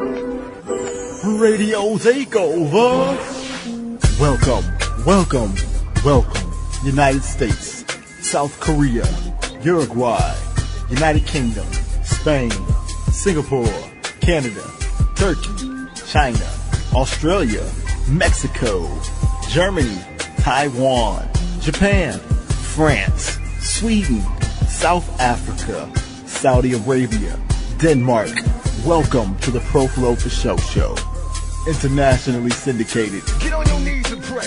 Radio Takeover. Welcome, welcome, welcome. United States, South Korea, Uruguay, United Kingdom, Spain, Singapore, Canada, Turkey, China, Australia, Mexico, Germany, Taiwan, Japan, France, Sweden, South Africa, Saudi Arabia, Denmark, Welcome to the Pro Flow for Show Show, internationally syndicated. Get on your knees and pray.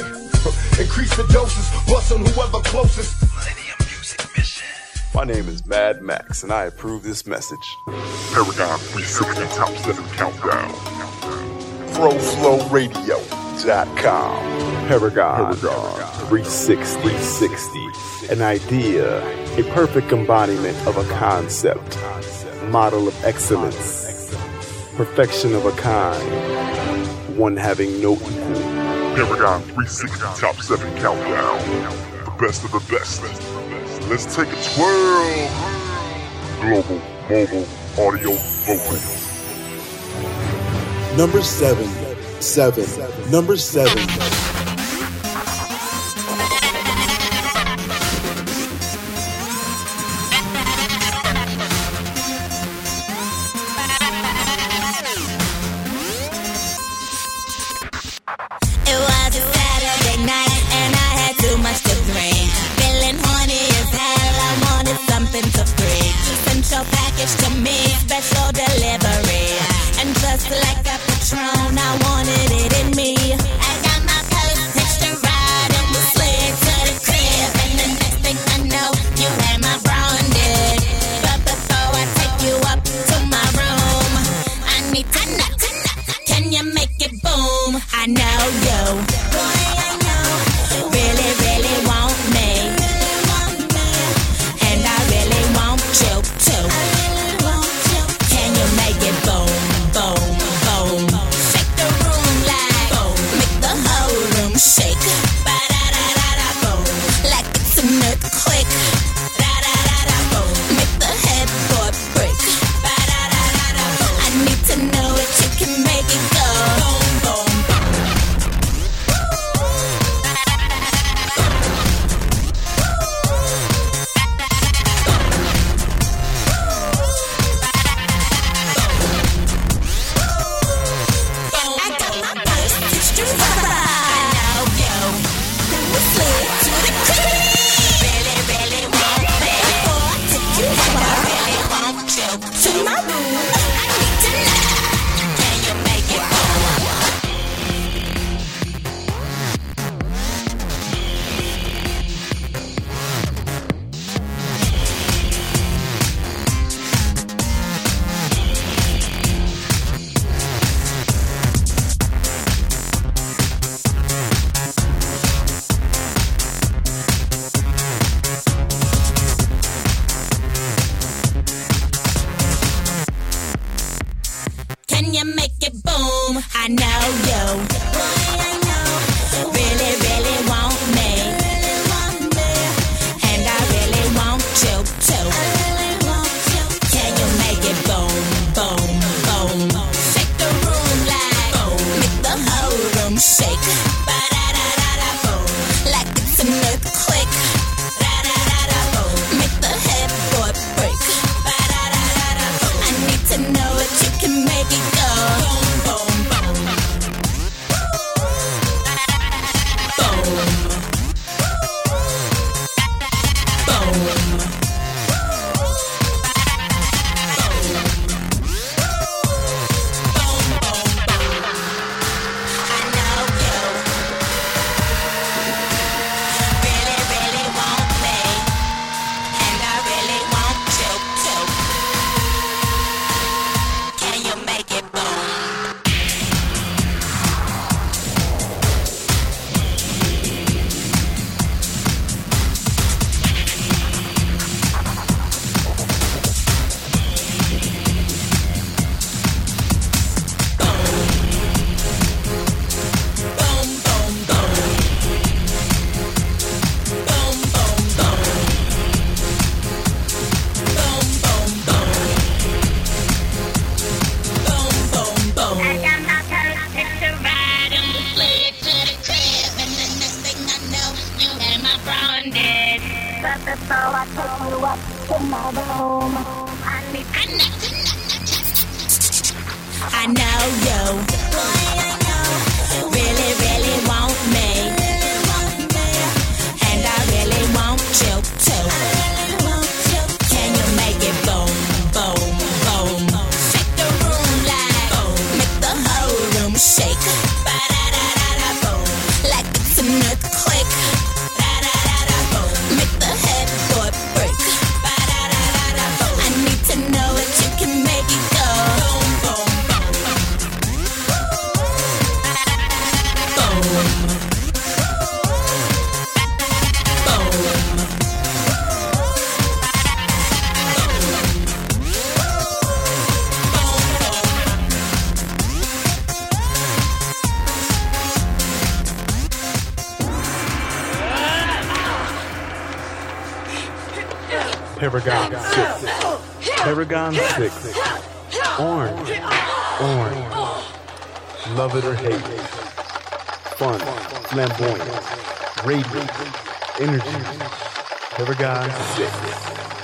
Increase the doses, bust on whoever closest. Millennium Music Mission. My name is Mad Max, and I approve this message. Paragon 360 Top 7 Countdown. ProFlowRadio.com. Paragon, Paragon 360, 360. An idea, a perfect embodiment of a concept, model of excellence perfection of a kind, one having no equal. Paragon 360 Top 7 Countdown. The best of the best. Let's take a twirl. Global Mobile Audio Voting. Number seven. Seven. Number seven. radiance, energy, never God.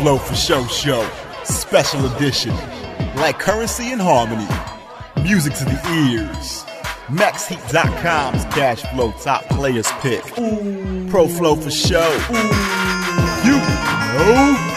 Flow for Show Show, special edition. Like currency and harmony. Music to the ears. MaxHeat.com's cash flow top players pick. Ooh. Pro Flow for Show. Ooh. You know.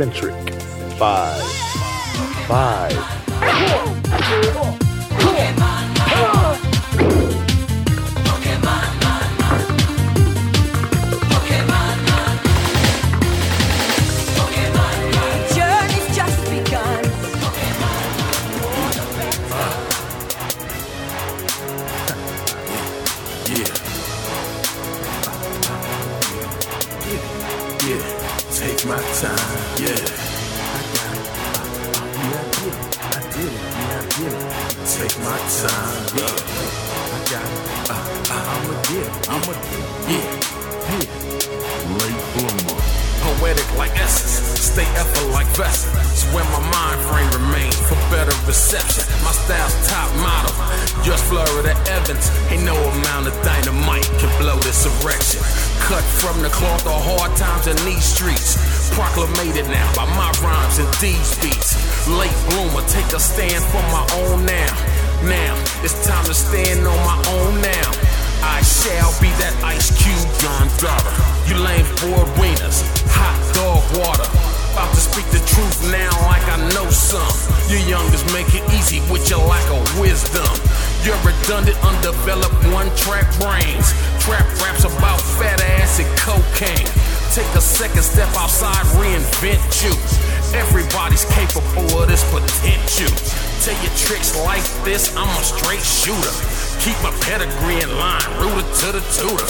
Eccentric. 5. 5. Journey's just begun. Yeah. Yeah, vessel. It's where my mind frame remains for better reception. My style's top model. Just Florida Evans. Ain't no amount of dynamite can blow this erection. Cut from the cloth of hard times in these streets. Proclamated now by my rhymes and these beats. Late bloomer, take a stand for my own now. Now, it's time to stand on my own now. I shall be that ice cube John daughter. You lame boy wieners, hot dog water. About to speak the truth now like I know some. You youngers make it easy with your lack of wisdom. You're redundant, undeveloped, one track brains. Trap raps about fat ass and cocaine. Take a second step outside, reinvent you. Everybody's capable of this potential. Tell your tricks like this, I'm a straight shooter. Keep my pedigree in line, rooted to the tutor.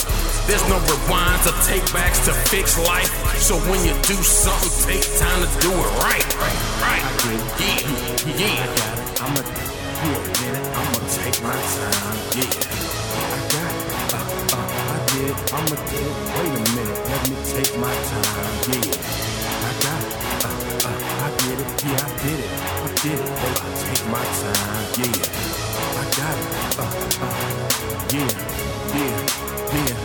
There's no rewinds or take backs to fix life. So when you do something, take time to do it right. Right, right. Yeah, yeah. I got it. I'ma yeah, minute. I'ma take my time. Yeah. I got it. Uh, uh, I did. I'ma do it. Wait a minute. Let me take my time. Yeah. Yeah, I did it. I did it. Wait, I take my time. Yeah. I got it. Uh, uh, yeah, yeah, yeah.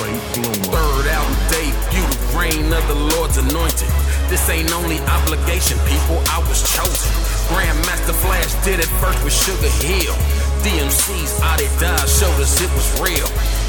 Late bloomer. Third album debut, reign of the Lord's anointed. This ain't only obligation, people. I was chosen. Grandmaster Flash did it first with Sugar Hill. DMC's out it died showed us it was real.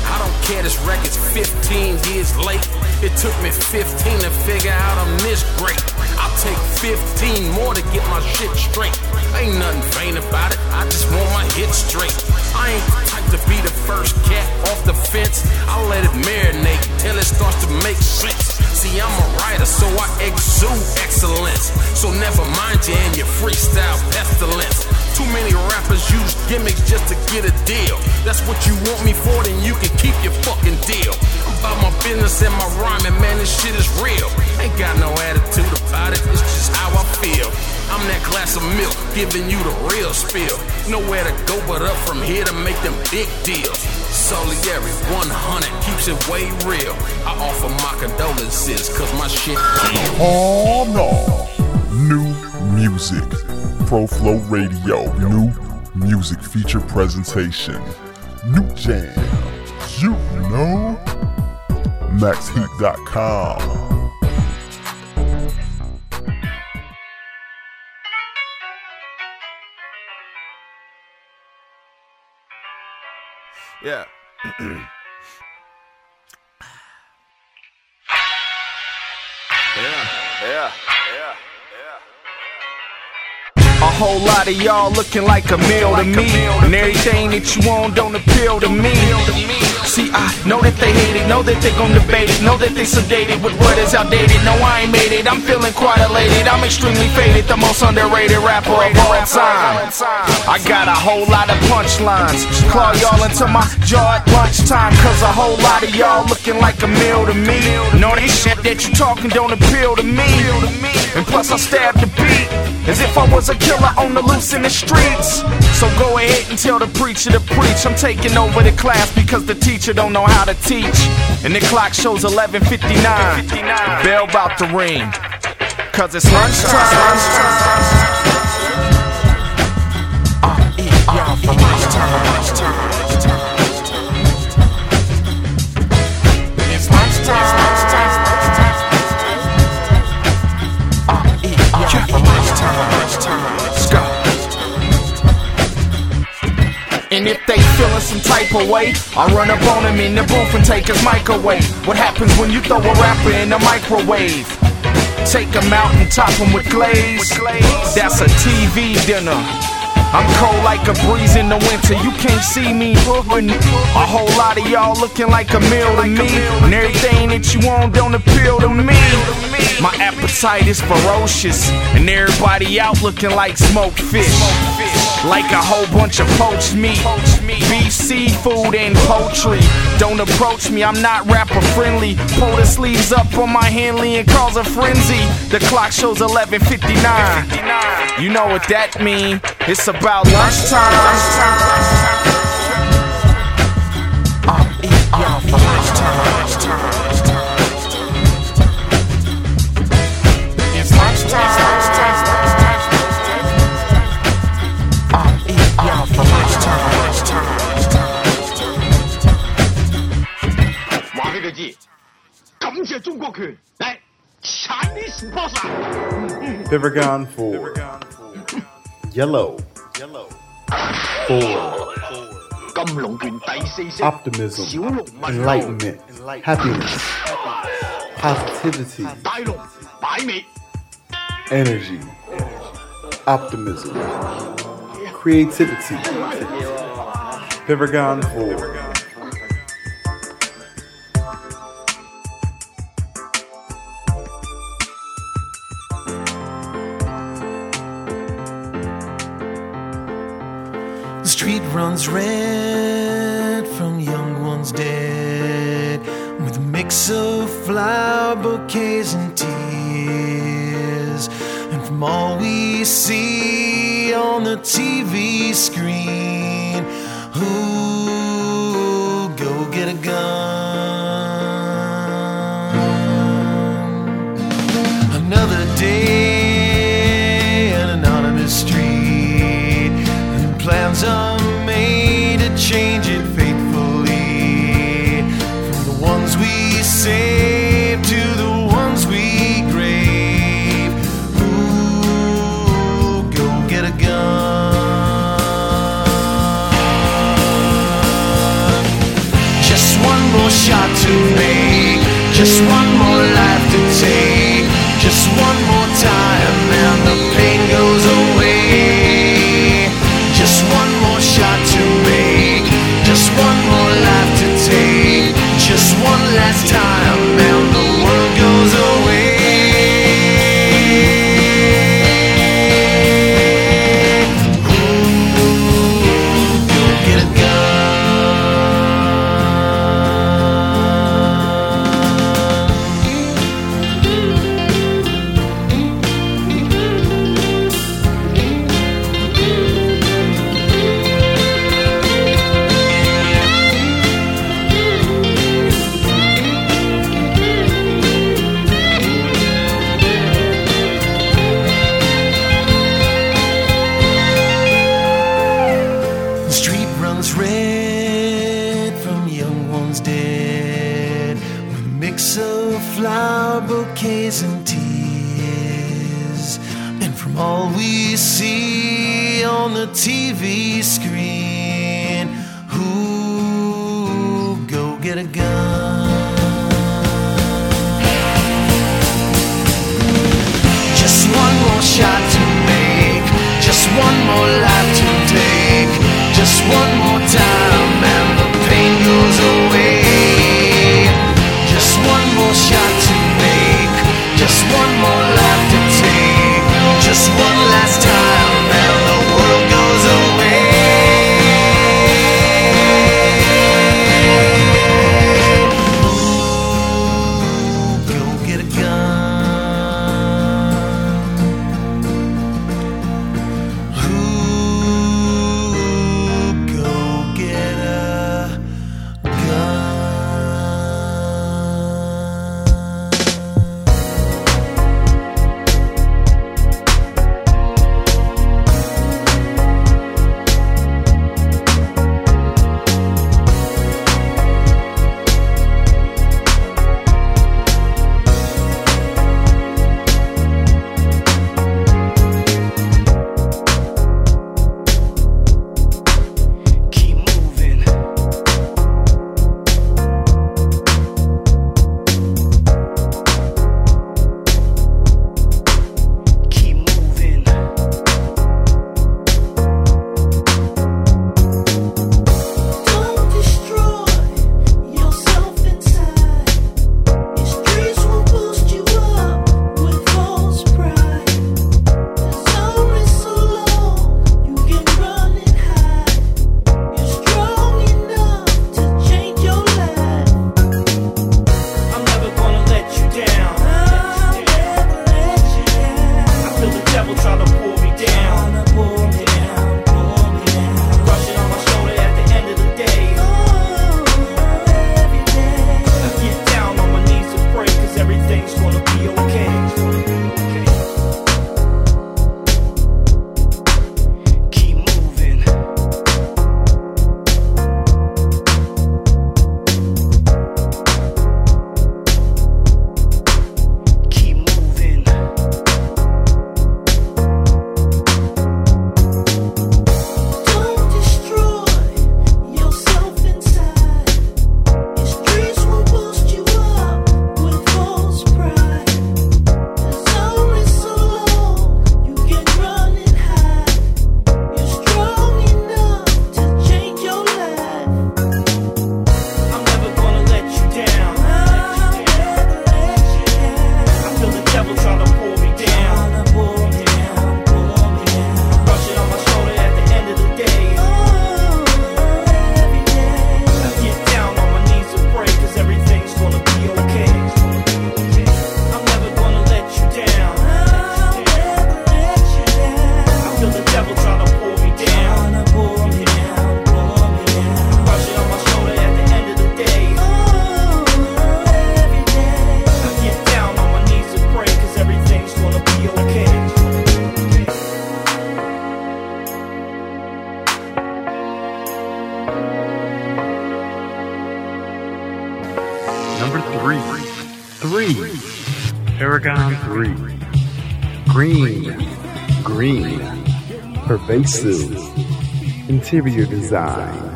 I don't care, this record's 15 years late. It took me 15 to figure out I'm this great. I'll take 15 more to get my shit straight. Ain't nothing vain about it, I just want my hit straight. I ain't the type to be the first cat off the fence. I'll let it marinate till it starts to make sense. See, I'm a writer, so I exude excellence. So never mind you and your freestyle pestilence. Too many rappers use gimmicks just to get a deal. That's what you want me for, then you can keep your fucking deal. About my business and my rhyming, man, this shit is real. Ain't got no attitude about it, it's just how I feel. I'm that glass of milk, giving you the real spill. Nowhere to go but up from here to make them big deals. Solieri 100 keeps it way real. I offer my condolences, cause my shit Oh no! New music. Pro Flow Radio. New music feature presentation. New jam. You know? MaxHeat.com. Yeah. Yeah, yeah, whole lot of y'all looking like a meal to me. And everything that you want don't appeal to me. See, I know that they hate it, know that they gon' debate it, know that they sedated with what is outdated. No, I ain't made it, I'm feeling quite elated. I'm extremely faded, the most underrated rapper of all time. I got a whole lot of punchlines. Claw y'all into my jaw at lunchtime, cause a whole lot of y'all looking like a meal to me. Know this shit that you talking don't appeal to me. And plus, I stab the beat as if I was a killer on the loose in the streets. So go ahead and tell the preacher to preach. I'm taking over the class because the teacher don't know how to teach. And the clock shows 11:59. The bell about to ring. Cause it's lunchtime. Uh, for lunchtime. It's lunchtime. Lunchtime. And if they feeling some type of way, I run up on him in the booth and take his mic away. What happens when you throw a rapper in the microwave? Take him out and top him with glaze. That's a TV dinner. I'm cold like a breeze in the winter. You can't see me. A whole lot of y'all looking like a meal to me. And everything that you want don't appeal to me. My appetite is ferocious. And everybody out looking like smoked fish. Like a whole bunch of poached meat. Beef, seafood, and poultry. Don't approach me, I'm not rapper friendly. Pull the sleeves up on my Henley and cause a frenzy. The clock shows 11:59. You know what that mean? It's about lunchtime. Vivergon four. Yellow. Yellow. Four. Optimism. Enlightenment. Happiness. Positivity. Energy. Optimism. Creativity. Vivergon four. Runs red from young ones dead with a mix of flower bouquets and tears. And from all we see on the TV screen, who go get a gun? Life Reisu, interior design,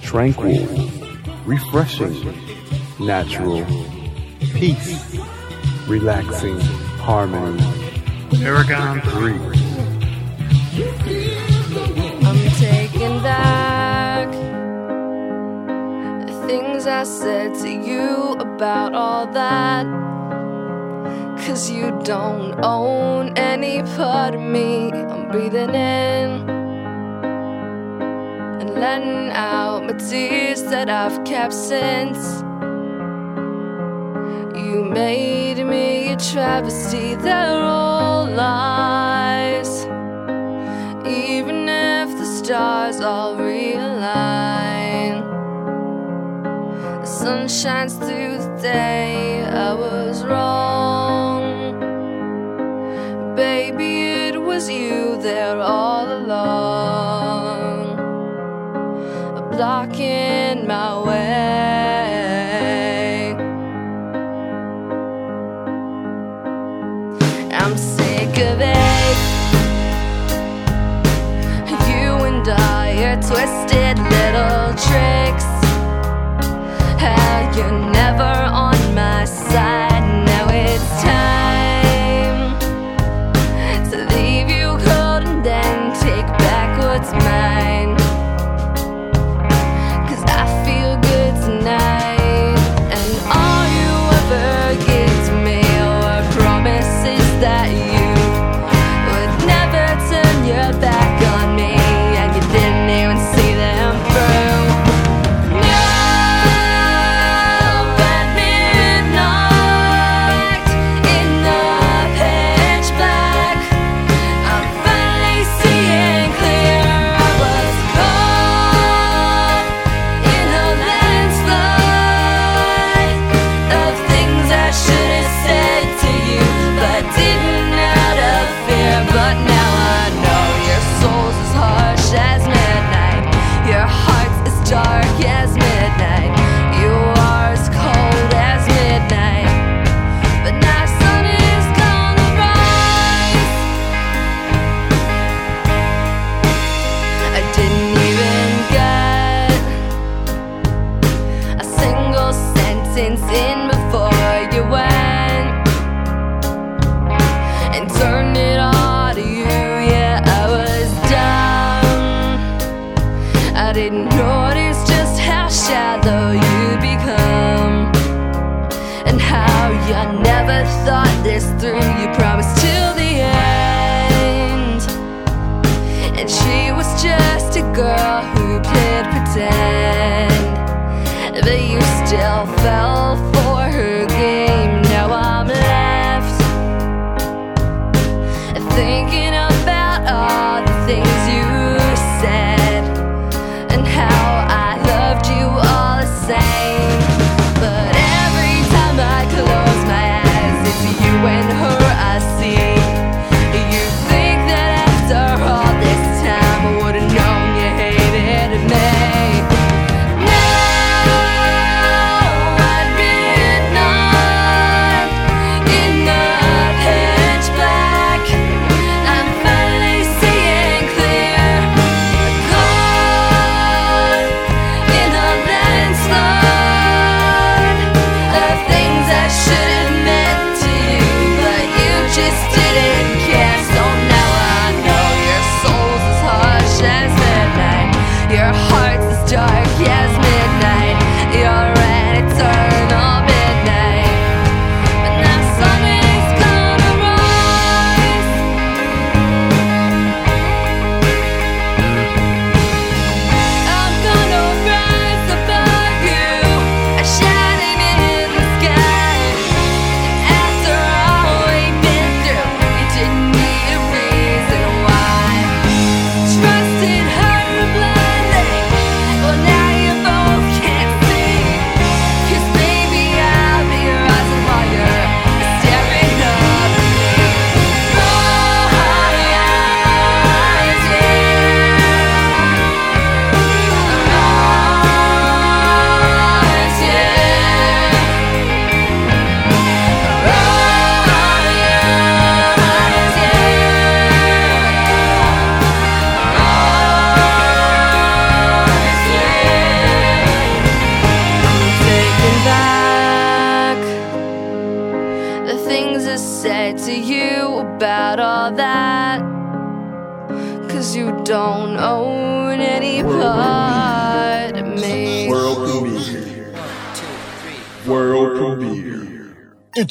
tranquil, refreshing, natural, peace, relaxing, harmony. Paragon 3. I'm taken back the things I said to you about all that. Cause you don't own any part of me breathing in and letting out my tears that I've kept since. You made me a travesty, they're all lies. Even if the stars all realign, the sun shines through the day. I was wrong, baby was you there all along. A blocking.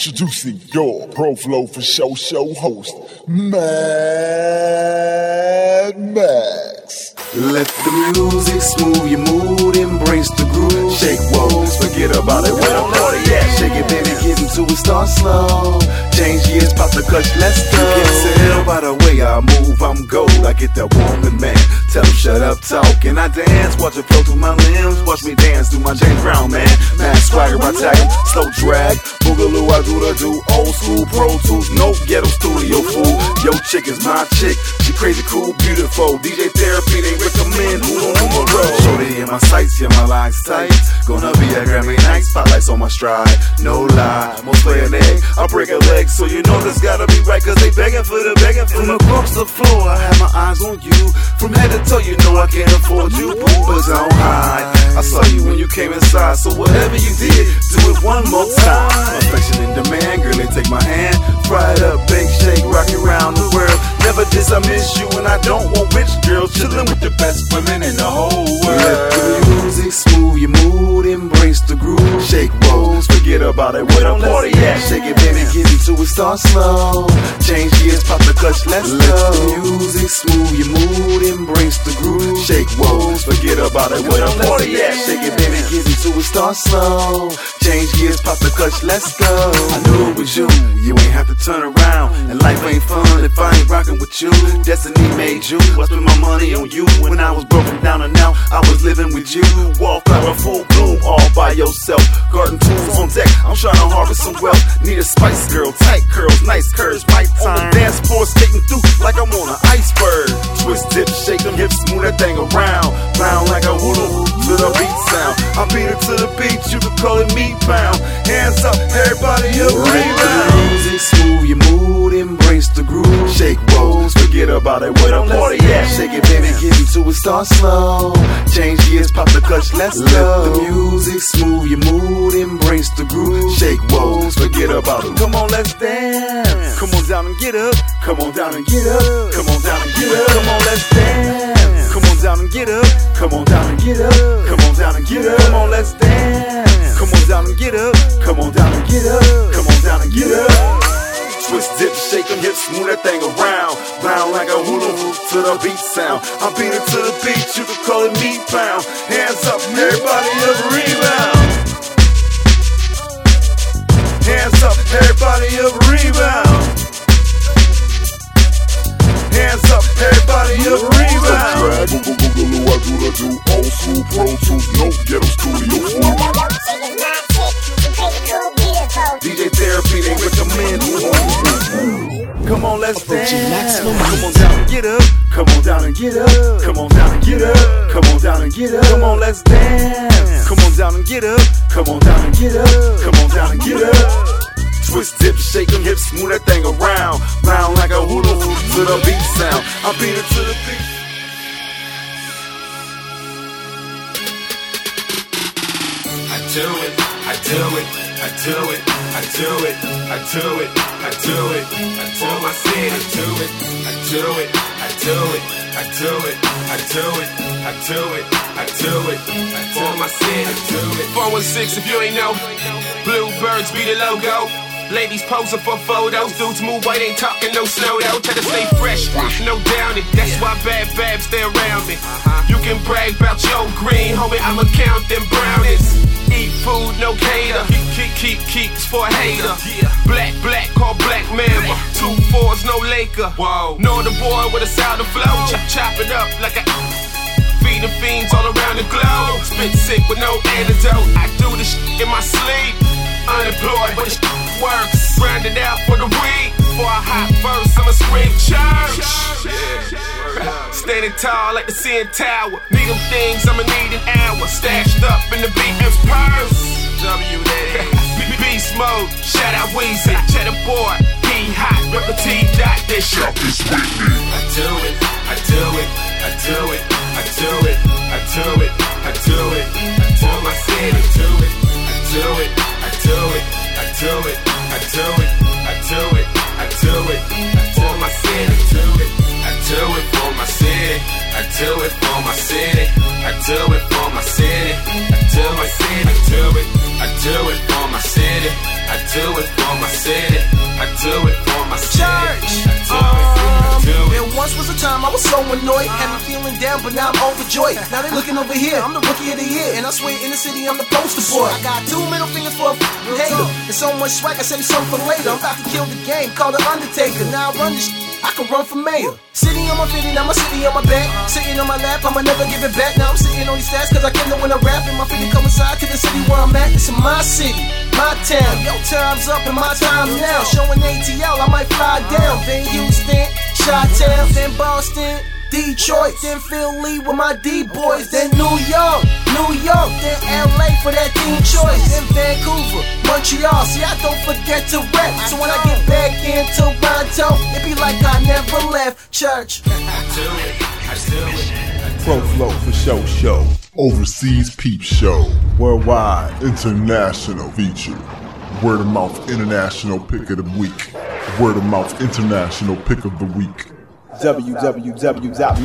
Introducing your Pro Flow for Show show host, Mad Max. Let the music smooth your mood, embrace the groove. Shake woes, forget about it. Where the party Yeah, Shake it, baby, get into it, start slow. Change gears, pop the clutch, let's go. You can tell by the way I move, I'm gold. I get that woman, man. Tell him shut up, talk, and I dance. Watch it flow through my limbs. Watch me dance through my James Brown, man. Mad swagger, I tag him. Slow drag, boogaloo, I do the do. Old school, pro tools, no ghetto studio fool. Chick is my chick. She crazy, cool, beautiful. DJ therapy, they recommend who on numero. Shorty in my sights, yeah, my lines tight. Gonna be a Grammy night, spotlights on my stride. No lie, most play an egg. I break a leg, so you know this gotta be right, cause they begging for the begging for the across the floor. I have my eyes on you. From head to toe, you know I can't afford you. But don't hide. I saw you when you came inside, so whatever you did, do it one more time. Affection in demand, girl, they take my hand. Fry it up, bake, shake, rock it around the world. Never diss, I miss you, and I don't want rich girls chilling with the best women in the whole world. Let the music smooth your mood, embrace the groove. Shake rolls, forget about it. Where the party at? Shake it, baby, get into it, start slow. Change gears, pop the clutch, let's Let go. the music smooth your mood, embrace the groove. Shake rolls, forget about it. The party at? Shake it, baby, get into it, start slow. Change gears, pop the clutch, let's go. I knew it was you, you ain't have to turn around. And life ain't fun if I ain't rocking with you. Destiny made you. I spent my money on you when I was broken down, and now I was living with you. Wallflower full bloom all by yourself. Garden tools on deck. I'm trying to harvest some wealth. Need a spice girl, tight curls, nice curves, right time. On the dance floor, skating through like I'm on an iceberg. Twist, dip, shake them hips, move that thing around. Pound like a hoop to the beat sound. I beat it to the beat, you can call it me pound. Hands up, everybody up, rebound. Music smooth your mood, embrace the groove. Shake rolls, forget about it. Where the party at? Shake it, baby, get into it, start slow. Change gears, pop the clutch, let's go. Let the music smooth your mood, embrace the groove. Shake rolls, forget about it. Come on, let's dance. Come on down and get up. Come on down and get up. Come on down and get up. Come on, let's dance. Come on down and get up. Come on down and get up. Come on down and get up. Come on, let's dance. Come on down and get up. Come on down and get up. Come on down and get up. Twist, dip, shake them hips, move that thing around. Round like a hula hoop to the beat sound. I beat it to the beat, you can call it me pound. Hands up, everybody up, rebound. Hands up, everybody up, rebound. Hands up, everybody up, rebound. Old school, pro tools, no ghetto studio. DJ therapy, they recommend. Come on, let's dance. Come on down and get up. Come on down and get up. Come on down and get up. Come on down and get up. Come on, let's dance. Come on down and get up. Come on down and get up. Come on down and get up. Twist, dip, shake them hips, move that thing around. Round like a hula hoop to the beat sound. I beat it to the beat. I do it, I do it, I do it, I do it, I do it, I do it, I do my city, I do it, I do it, I do it, I do it, I do it, I do it, I do it, I do my city, do it. 416 if you ain't know, Bluebirds be the logo. Ladies posing for photos, dudes move white, ain't talking no snow though. Try to stay fresh, no downing. That's why bad babs stay around me. You can brag about your green, homie. I'ma count them brownies. Eat food, no cater. Keep, keep, keep, keeps for a hater. Black, black, call black mamba. Two fours, no Laker. Whoa. Know the boy with a sound of flow. Chop, chop it up like a. Feed the fiends all around the globe. Spit sick with no antidote. I do this in my sleep. Unemployed, but this works. Grinding out for the week. For a hot verse, I'ma scream church. Standing tall like the CN Tower. Need them things, I'ma need an hour. Stashed up in the BM's purse. W that is. Beast mode, shout out Weezy. Cheddar boy, he hot. Rep the T dot this shit. I do it, I do it, I do it, I do it, I do it, I do it, I do my city, do it, I do it, I do it, I do it, I do it, I do it, I do it, I do my city, I do it for my city, I do it for my city. I do it for my city. I do it, I do it, I do it for my city. I do it for my city. I do it for my city. Do it. There once was a time I was so annoyed, had me feeling down, but now I'm overjoyed. Now they looking over here, I'm the rookie of the year, and I swear in the city I'm the poster boy. I got two middle fingers for a hater, and so much swag I saved some for later. I'm about to kill the game, call the Undertaker. Now I run this. I can run for mayor. Sitting on my feet, now my city on my back. Sitting on my lap, I'ma never give it back. Now I'm sitting on these stats, cause I can't know when I rap. And my feet come inside to the city where I'm at. It's my city, my town. Yo, time's up and my time now. Showing ATL, I might fly down. Then Houston, Chi-Town, then Boston. Detroit, then Philly with my D-boys, then New York, New York, then LA for that team choice, then Vancouver, Montreal. See, I don't forget to rap. So when I get back in Toronto, it be like I never left church. I do it, I do it. Pro Flow for Show Show. Overseas Peep Show. Worldwide. International feature. Word of mouth international pick of the week. Word of mouth international pick of the week. www.maxi.com.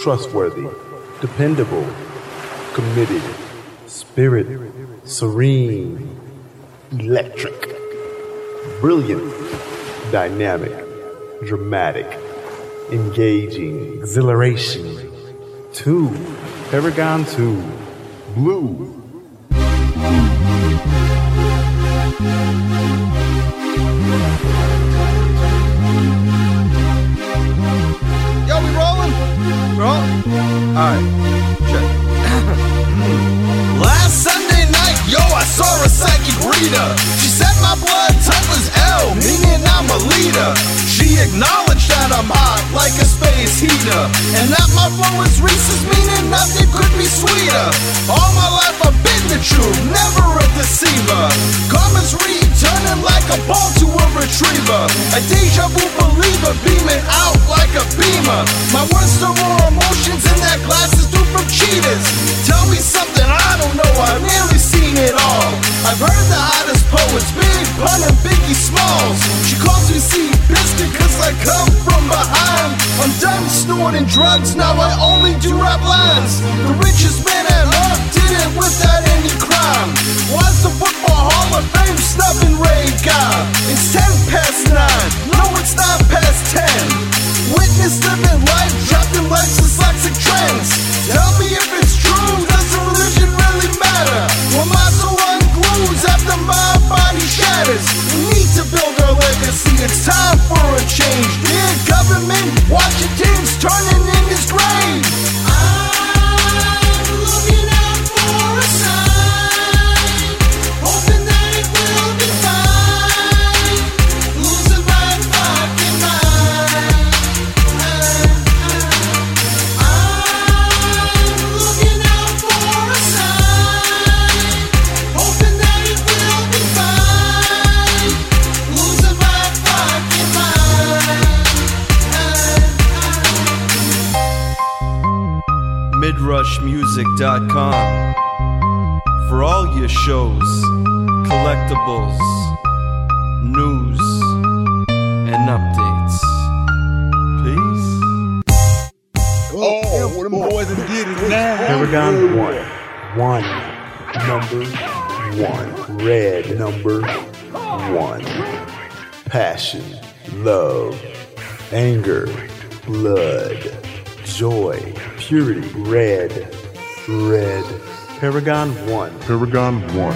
trustworthy, dependable, committed, spirit, serene, electric, brilliant, dynamic, dramatic, engaging, exhilaration. Two, Paragon 2, blue. Last Sunday night, yo, I saw a psychic reader. She said my blood type was L, meaning I'm a leader. She acknowledge that I'm hot like a space heater. And that my flow is Reese's, meaning nothing could be sweeter. All my life I've been the truth, never a deceiver. Comments returning like a ball to a retriever. A deja vu believer beaming out like a beamer. My words are more emotions, in that glass is due from cheaters. Tell me something I don't know, I've nearly seen it all. I've heard the hottest poets, Big Pun and Biggie Smalls. She calls me C Biscuit, yes, I come from behind. I'm done snorting drugs, now I only do rap lines. The richest man at heart did it without any crime. Why's the Football Hall of Fame snubbing Ray Guy? It's 10 past 9, no, it's not past 10. For all your shows, collectibles, news, and updates. Peace. Oh, oh what them boys did it now. Paragon 1. 1. Number 1. Red. Number 1. Passion. Love. Anger. Blood. Joy. Purity. Red Red. Paragon one. Paragon one.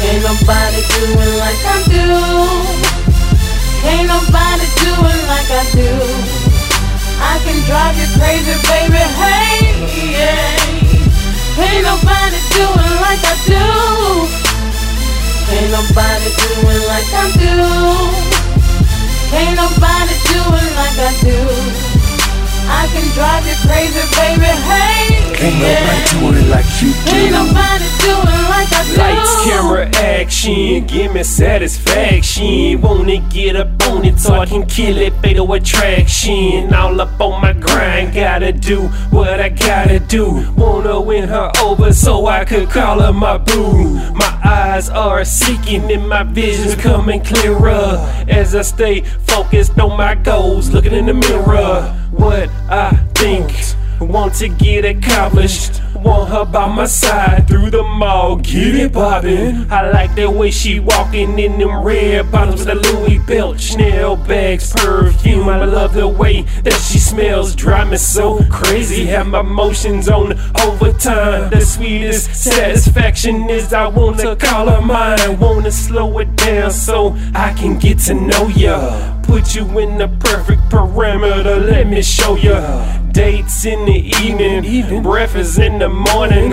Can't nobody do it like I do. Can't nobody do it like I do. I can crazy, baby. Hey, yeah. Can't nobody do it like I do. Can't nobody do it like I do. Can't nobody do it like I do. I can drive you crazy, baby. Hey, Yeah. nobody do it like you Ain't do. nobody do it like I do. Lights, camera, action, give me satisfaction. Wanna get up on it so I can kill it, fatal attraction. All up on my grind, gotta do what I gotta do. Wanna win her over so I could call her my boo. My eyes are seeking and my vision's coming clearer as I stay focused on my goals, looking in the mirror. What I think want to get accomplished. Want her by my side through the mall, get it poppin'. I like the way she walking in them red bottoms with a Louis belt, Chanel bags, perfume. I love the way that she smells, drive me so crazy. Have my emotions on overtime. The sweetest satisfaction is I wanna call her mine. Wanna slow it down so I can get to know ya. Put you in the perfect parameter, let me show ya. Dates in the evening, breakfast in the morning.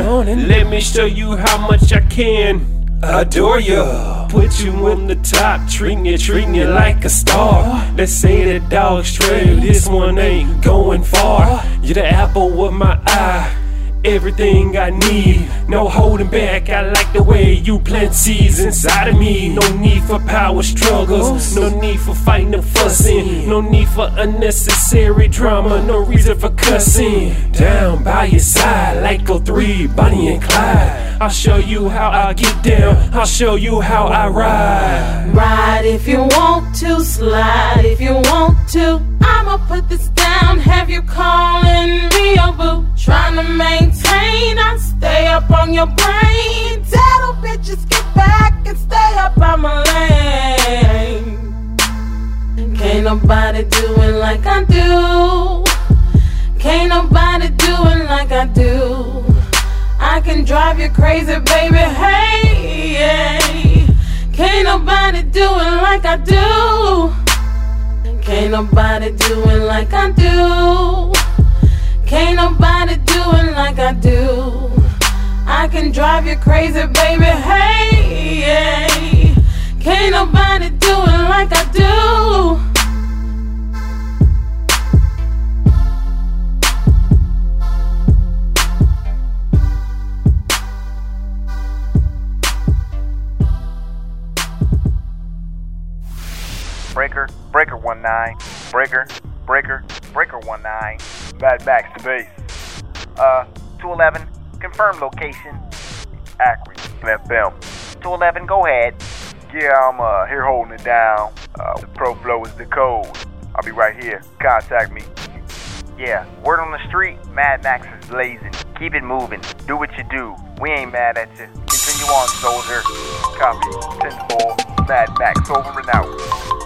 Let me show you how much I can adore you. Put you on the top, treating you, treating you like a star. Uh-huh. They say the dog's trail, this one ain't going far. Uh-huh. You're the apple of my eye. Everything I need, no holding back. I like the way you plant seeds inside of me. No need for power struggles, no need for fighting and fussing, no need for unnecessary drama, no reason for cussing. Down by your side, like go three, Bonnie and Clyde. I'll show you how I get down, I'll show you how I ride. Ride if you want to, slide if you want to. I'ma put this down, have you calling me a boo. Trying to maintain, I stay up on your brain. Tell bitches get back and stay up on my lane. Can't nobody do it like I do. Can't nobody do it like I do. I can drive you crazy, baby. Hey, yeah. Can't nobody do it like I do. Can't nobody do it like I do. Can't nobody do it like I do. I can drive you crazy, baby. Hey. Can't nobody do it like I do. Breaker, Breaker 19, Breaker, Breaker, Breaker 19, Mad Max to base. Uh, 211, confirm location. Akron, FM. 211, go ahead. Yeah, I'm uh, here holding it down. Uh, the Pro Flow is the code. I'll be right here. Contact me. Yeah, word on the street, Mad Max is blazing. Keep it moving. Do what you do. We ain't mad at you. Continue on, soldier. Copy. 10 4. Mad Max over and out.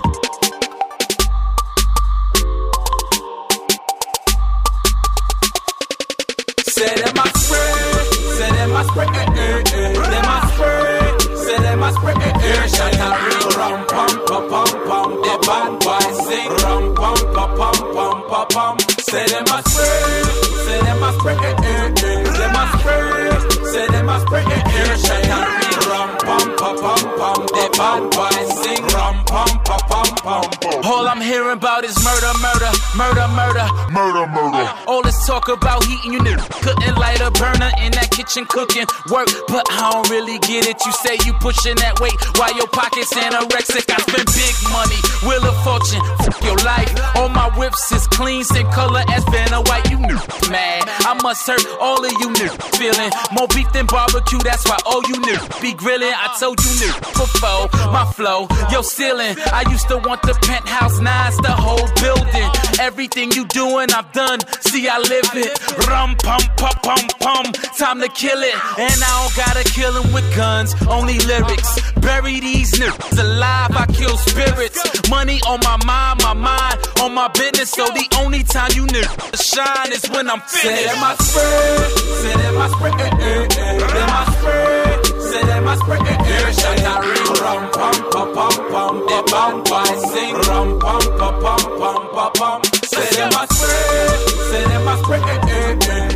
Say them a spray, say them a spray, eh, eh, eh. Them a spray, say them a spray, eh, eh. Shot a ring, rum pum pa pum pum. The bad boy sing, rum pum pa pum pum pa pum. Say them a spray, say them a spray, eh, eh, eh. Them a spray, say them a spray, eh, eh. Shot a ring, rum pum pa pum pum. The bad boy sing, rum pum pa pum pum. All I'm hearing about is murder, murder, murder, murder. Murder, murder. All this talk about heating you niggas couldn't light a burner in that kitchen cooking work, but I don't really get it. You say you pushing that weight while your pockets anorexic. I spend big money, wheel of fortune, f- your life. All my whips is clean, same color as Vanna White. You knew mad. I must hurt all of you knew feeling more beef than barbecue. That's why all you knew be grilling. I told you knew before my flow, yo ceiling. I used to want the penthouse nines, the whole building. Everything you doing, I've done. See, I live it. Rum pum pum pum pum. Time to kill it, and I don't gotta kill him with guns. Only lyrics. Bury these niggas alive. I kill spirits. Money on my mind, my mind on my business. So the only time you niggas shine is when I'm finished. Say that my spread, say that my spread, eh, eh, eh. My spread, say that my spread, eh, eh. Shut a ring, rum pum pum pum pum. The band boy sing, rum pum pum pum pum pum pum. Say that my spread, say that my spread.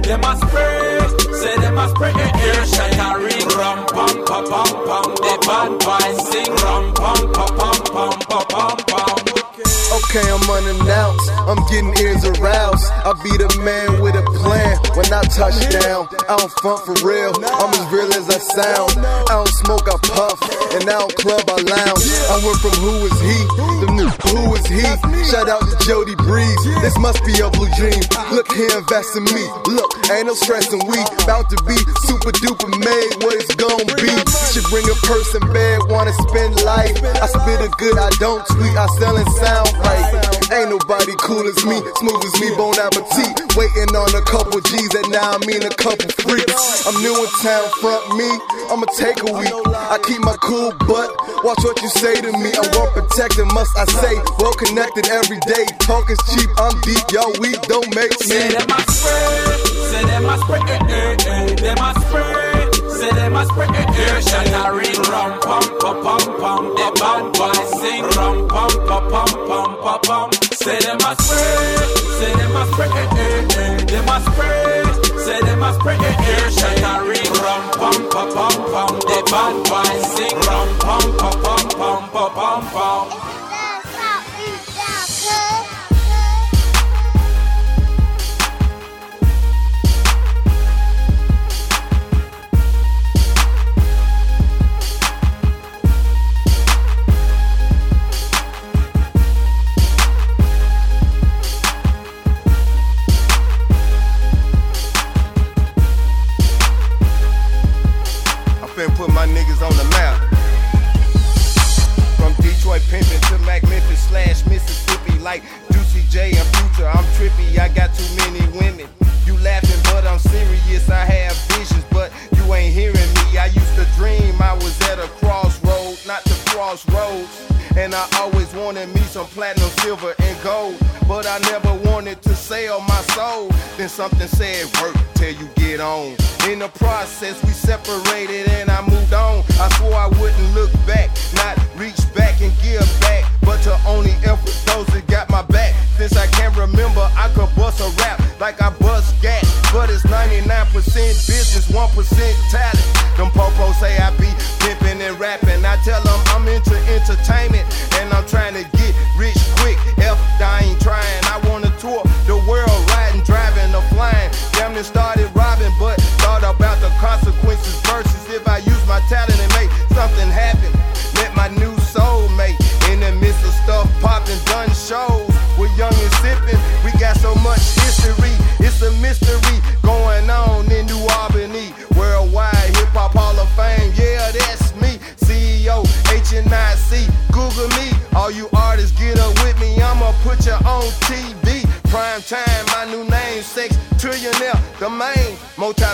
That my spread, say that my spread, eh, eh. Shut a ring, rum pum pum pum pum. The band boy sing, rum pum pum pum pum pum pum pum. Okay, I'm unannounced. I'm getting ears aroused. I be the man with a plan when I touch down. I don't front for real. I'm as real as I sound. I don't smoke, I puff. And I don't club, I lounge. I went from who is he? The new who is he? Shout out to Jody Breeze. This must be a blue dream. Look here, invest in me. Look, ain't no stressing. We bout to be super duper made. What it's gon' be? Should bring a person bad, wanna spend life. I spit a good, I don't tweet. I sell and sound right. Ain't nobody cool as me, smooth as me, bon appetit. Waiting on a couple G's, and now I mean a couple freaks. I'm new in town, front me, I'ma take a week. I keep my cool, but watch what you say to me. I'm well protected, must I say. Well connected every day. Talk is cheap, I'm deep, y'all weak, don't make me. Say that my spread, say that my spread, eh, eh, eh. That my spread, say that my spread, eh, eh. Shut a ring, rum pum pum pum pum. The bad boy sing, rum pum pum pum pum pum pum. Say that my spread, say that my spread, eh, eh, eh. That my spread, say that my spread, eh, eh. Shut a ring, rum pum pum pum pum. The bad boy sing, rum pum pum pum pum pum pum pum. On the map. From Detroit pimpin' to Mac Memphis slash Mississippi, like Juicy J and Future. I'm trippy, I got too many women. You laughing, but I'm serious. I have visions, but you ain't hearing me. I used to dream I was at a crossroad, not the crossroads. And I always wanted me some platinum, silver, and gold. But I never wanted to sell my soul. Then something said, work till you get on. In the process, we separated and I moved on. I swore I wouldn't look back, not reach back and give back. But to only effort those that got my back. Since I can't remember, I could bust a rap like I bust gas. But it's 99% business, 1% talent. Them popos say I be pimping and rapping. I tell them I'm into entertainment and I'm trying to get rich quick. F, I ain't trying. I wanna tour the world, riding, driving, or flying. Damn near started robbing, but thought about the consequences versus if I use my talent and make something happen. Shows. We're young and sipping, we got so much history. It's a mystery going on in New Albany. Worldwide Hip Hop Hall of Fame, yeah, that's me. CEO, HNIC, Google me. All you artists get up with me, I'ma put you on TV. Prime time, my new name, sex trillionaire, the main multi